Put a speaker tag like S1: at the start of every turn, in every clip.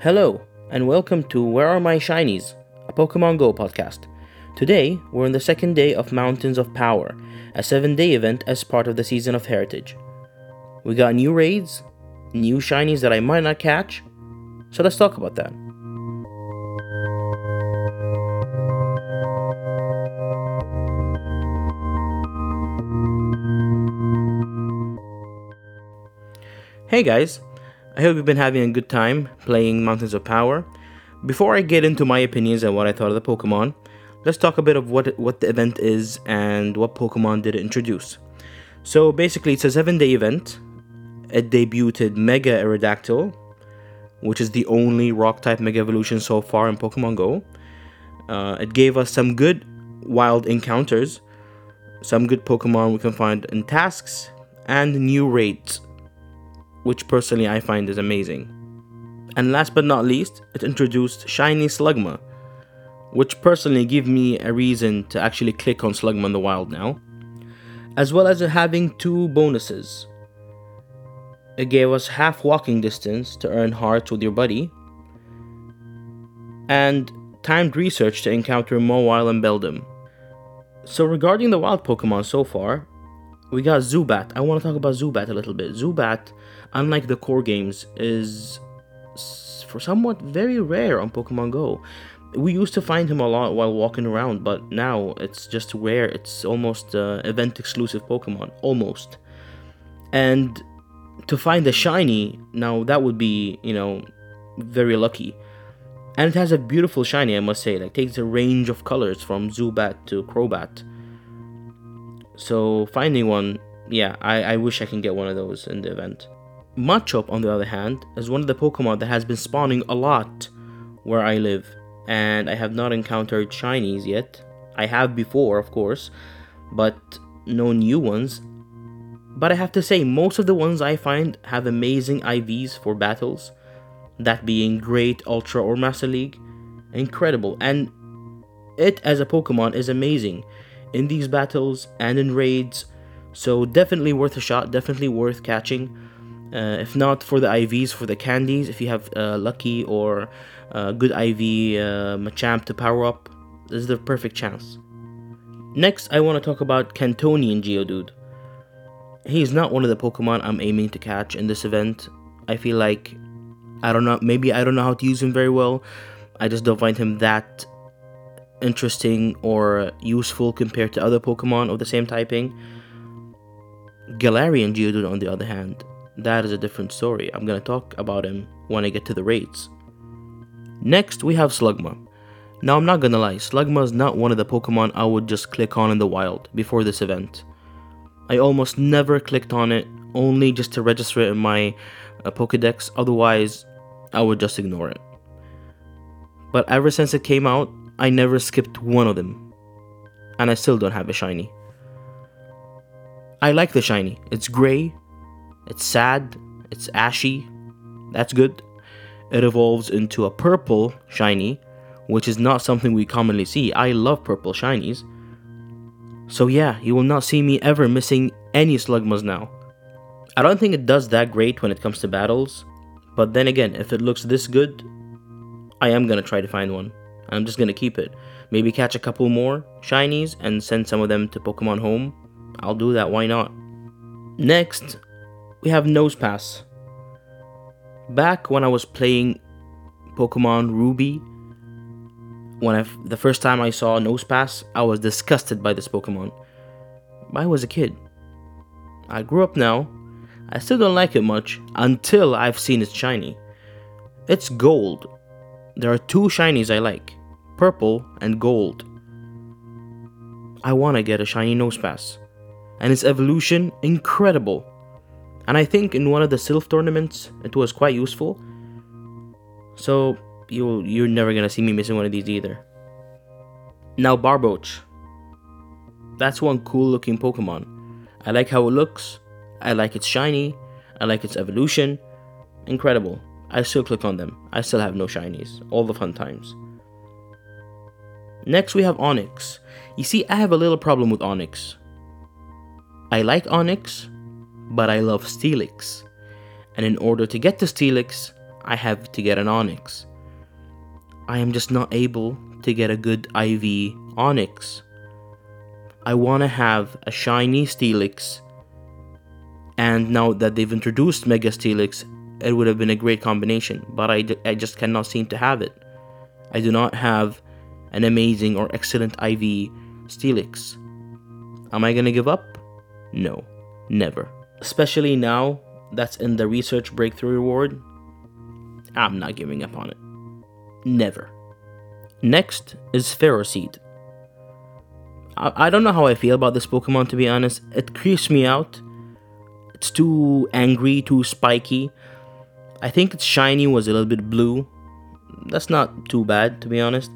S1: Hello, and welcome to Where Are My Shinies, a Pokemon Go podcast. Today, we're on the second day of Mountains of Power, a seven day event as part of the Season of Heritage. We got new raids, new shinies that I might not catch, so let's talk about that. Hey guys, I hope you've been having a good time playing Mountains of Power. Before I get into my opinions and what I thought of the Pokemon, let's talk a bit of what what the event is and what Pokemon did it introduce. So basically, it's a seven-day event. It debuted Mega Aerodactyl, which is the only Rock-type Mega Evolution so far in Pokemon Go. Uh, it gave us some good wild encounters, some good Pokemon we can find in tasks, and new raids which personally I find is amazing. And last but not least, it introduced Shiny Slugma, which personally give me a reason to actually click on Slugma in the wild now, as well as having two bonuses. It gave us half walking distance to earn hearts with your buddy, and timed research to encounter Mawile and Beldum. So regarding the wild Pokemon so far, we got Zubat. I want to talk about Zubat a little bit. Zubat unlike the core games, is for somewhat very rare on Pokemon Go. We used to find him a lot while walking around, but now it's just rare. It's almost uh, event exclusive Pokemon, almost. And to find a shiny, now that would be, you know, very lucky. And it has a beautiful shiny, I must say. Like takes a range of colors from Zubat to Crobat. So finding one, yeah, I, I wish I can get one of those in the event. Machop, on the other hand, is one of the Pokemon that has been spawning a lot where I live, and I have not encountered shinies yet. I have before, of course, but no new ones. But I have to say, most of the ones I find have amazing IVs for battles, that being Great, Ultra, or Master League. Incredible, and it as a Pokemon is amazing in these battles and in raids, so definitely worth a shot, definitely worth catching. Uh, if not for the IVs, for the candies, if you have uh, lucky or uh, good IV uh, Machamp to power up, this is the perfect chance. Next, I want to talk about Kantonian Geodude. He is not one of the Pokemon I'm aiming to catch in this event. I feel like I don't know, maybe I don't know how to use him very well. I just don't find him that interesting or useful compared to other Pokemon of the same typing. Galarian Geodude, on the other hand, that is a different story. I'm gonna talk about him when I get to the raids. Next, we have Slugma. Now, I'm not gonna lie, Slugma is not one of the Pokemon I would just click on in the wild before this event. I almost never clicked on it, only just to register it in my uh, Pokedex, otherwise, I would just ignore it. But ever since it came out, I never skipped one of them. And I still don't have a shiny. I like the shiny. It's gray, it's sad, it's ashy. That's good. It evolves into a purple shiny, which is not something we commonly see. I love purple shinies. So yeah, you will not see me ever missing any Slugmas now. I don't think it does that great when it comes to battles, but then again, if it looks this good, I am gonna try to find one. I'm just gonna keep it. Maybe catch a couple more shinies and send some of them to Pokemon Home. I'll do that, why not? Next, we have Nosepass. Back when I was playing Pokemon Ruby, when I the first time I saw Nosepass, I was disgusted by this Pokemon. I was a kid. I grew up now. I still don't like it much until I've seen its shiny. It's gold. There are two shinies I like purple and gold. I want to get a shiny Nosepass. And its evolution, incredible. And I think in one of the Silph tournaments, it was quite useful. So you you're never gonna see me missing one of these either. Now Barboach. That's one cool looking Pokemon. I like how it looks. I like its shiny. I like its evolution. Incredible. I still click on them. I still have no shinies. All the fun times. Next we have Onix. You see, I have a little problem with Onix. I like Onix, but I love Steelix. And in order to get to Steelix, I have to get an Onix. I am just not able to get a good IV Onix. I want to have a shiny Steelix, and now that they've introduced Mega Steelix, it would have been a great combination, but I, I just cannot seem to have it. I do not have an amazing or excellent IV Steelix. Am I gonna give up? No, never. Especially now that's in the research breakthrough reward, I'm not giving up on it. Never. Next is Ferroseed. I, I don't know how I feel about this Pokemon to be honest. It creeps me out. It's too angry, too spiky. I think its shiny was a little bit blue. That's not too bad, to be honest.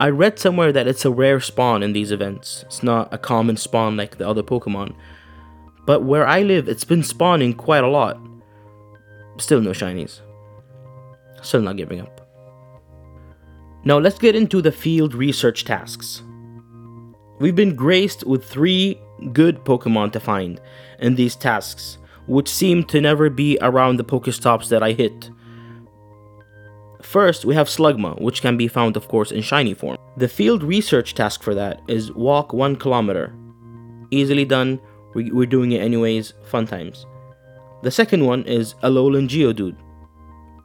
S1: I read somewhere that it's a rare spawn in these events. It's not a common spawn like the other Pokemon. But where I live, it's been spawning quite a lot. Still no shinies. Still not giving up. Now let's get into the field research tasks. We've been graced with three good Pokemon to find in these tasks, which seem to never be around the Pokestops that I hit. First, we have Slugma, which can be found, of course, in shiny form. The field research task for that is walk one kilometer. Easily done, we're doing it anyways, fun times. The second one is Alolan Geodude.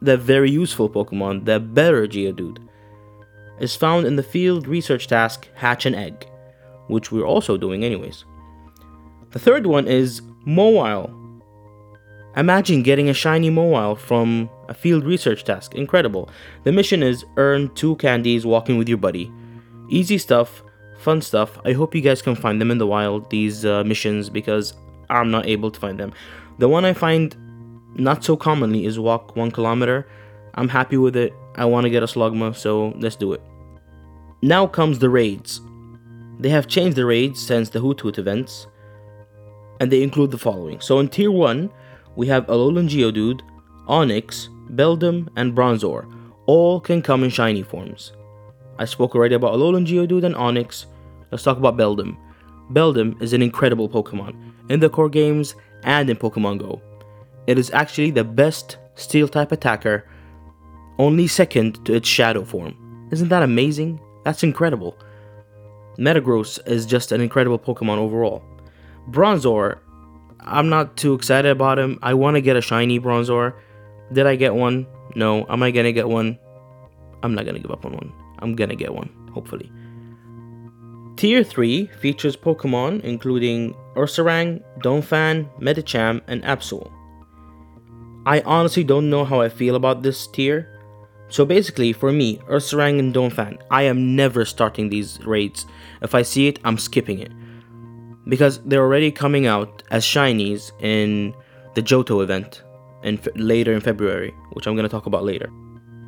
S1: The very useful Pokemon, the better Geodude, is found in the field research task Hatch an Egg, which we're also doing anyways. The third one is Mawile. Imagine getting a shiny Mawile from a field research task. Incredible. The mission is earn two candies walking with your buddy. Easy stuff, fun stuff. I hope you guys can find them in the wild, these uh, missions, because I'm not able to find them. The one I find not so commonly is walk one kilometer. I'm happy with it. I want to get a Slugma, so let's do it. Now comes the raids. They have changed the raids since the Hoot Hoot events, and they include the following. So in Tier 1, we have Alolan Geodude, Onix, Beldum, and Bronzor. All can come in shiny forms. I spoke already about Alolan Geodude and Onix. Let's talk about Beldum. Beldum is an incredible Pokemon in the core games and in Pokemon Go. It is actually the best steel type attacker, only second to its shadow form. Isn't that amazing? That's incredible. Metagross is just an incredible Pokemon overall. Bronzor, I'm not too excited about him. I want to get a shiny Bronzor. Did I get one? No. Am I gonna get one? I'm not gonna give up on one. I'm gonna get one, hopefully. Tier 3 features Pokemon including Ursaring, Donphan, Medicham, and Absol. I honestly don't know how I feel about this tier. So basically, for me, Ursaring and Donphan, I am never starting these raids. If I see it, I'm skipping it. Because they're already coming out as shinies in the Johto event in later in February, which I'm going to talk about later.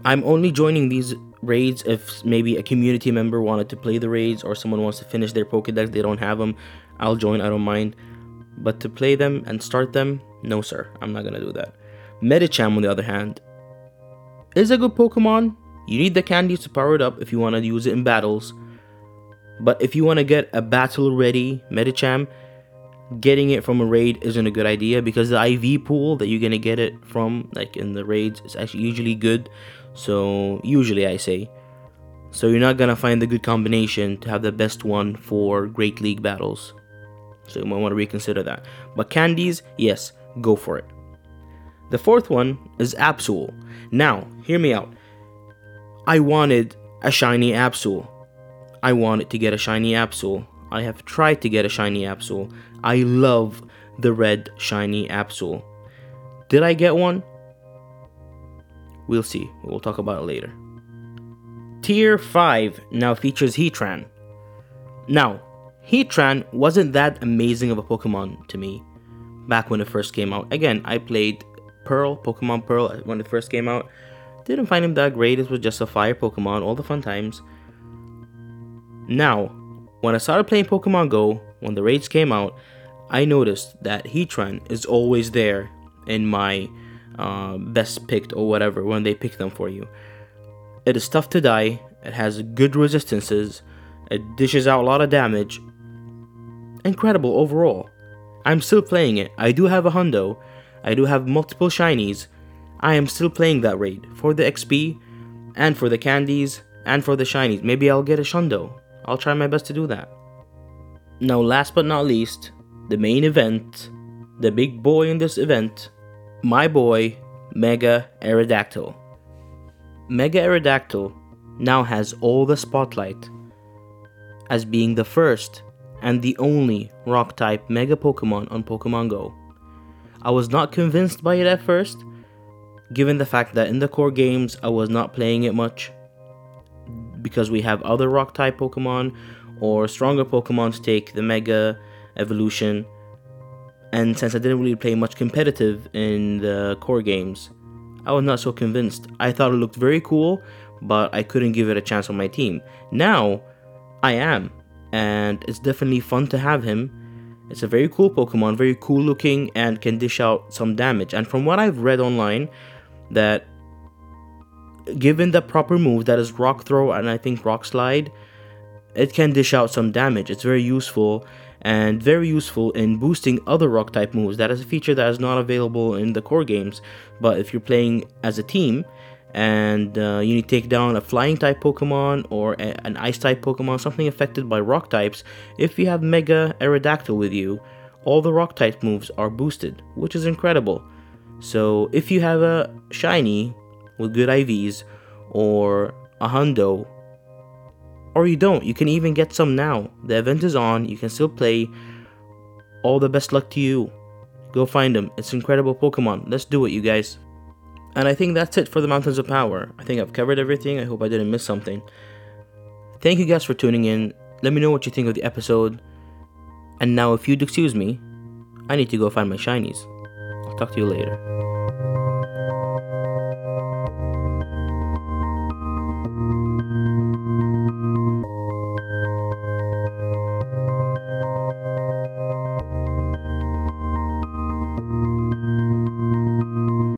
S1: I'm only joining these raids if maybe a community member wanted to play the raids or someone wants to finish their Pokedex, they don't have them. I'll join, I don't mind. But to play them and start them, no sir, I'm not to do that. Medicham, on the other hand, is a good Pokemon. You need the candies to power it up if you want to use it in battles. But if you want to get a battle ready Medicham, getting it from a raid isn't a good idea because the IV pool that you're gonna get it from, like in the raids, is actually usually good. So, usually I say. So, you're not gonna find the good combination to have the best one for Great League battles. So, you might want to reconsider that. But candies, yes, go for it. The fourth one is Absol. Now, hear me out. I wanted a shiny Absol. I wanted to get a shiny Absol. I have tried to get a shiny Absol. I love the red shiny Absol. Did I get one? We'll see. We'll talk about it later. Tier 5 now features Heatran. Now, Heatran wasn't that amazing of a Pokemon to me back when it first came out. Again, I played Pearl, Pokemon Pearl, when it first came out. Didn't find him that great, it was just a fire Pokemon, all the fun times. Now, when I started playing Pokemon Go, when the raids came out, I noticed that Heatran is always there in my uh, best picked or whatever when they pick them for you. It is tough to die, it has good resistances, it dishes out a lot of damage. Incredible overall. I'm still playing it. I do have a hundo, I do have multiple shinies. I am still playing that raid for the XP and for the candies and for the shinies. Maybe I'll get a Shundo. I'll try my best to do that. Now, last but not least, the main event, the big boy in this event, my boy, Mega Aerodactyl. Mega Aerodactyl now has all the spotlight as being the first and the only rock type Mega Pokemon on Pokemon Go. I was not convinced by it at first, given the fact that in the core games I was not playing it much because we have other rock type Pokemon or stronger Pokemon to take the Mega evolution. And since I didn't really play much competitive in the core games, I was not so convinced. I thought it looked very cool, but I couldn't give it a chance on my team. Now, I am, and it's definitely fun to have him. It's a very cool Pokemon, very cool looking, and can dish out some damage. And from what I've read online, that given the proper move that is Rock Throw and I think Rock Slide, it can dish out some damage. It's very useful and very useful in boosting other rock type moves. That is a feature that is not available in the core games, but if you're playing as a team and uh, you need to take down a flying type Pokemon or a, an ice type Pokemon, something affected by rock types, if you have Mega Aerodactyl with you, all the rock type moves are boosted, which is incredible. So if you have a shiny with good IVs or a hundo or you don't, you can even get some now. The event is on, you can still play. All the best luck to you. Go find them. It's incredible Pokemon. Let's do it, you guys. And I think that's it for the Mountains of Power. I think I've covered everything. I hope I didn't miss something. Thank you guys for tuning in. Let me know what you think of the episode. And now, if you'd excuse me, I need to go find my shinies. I'll talk to you later.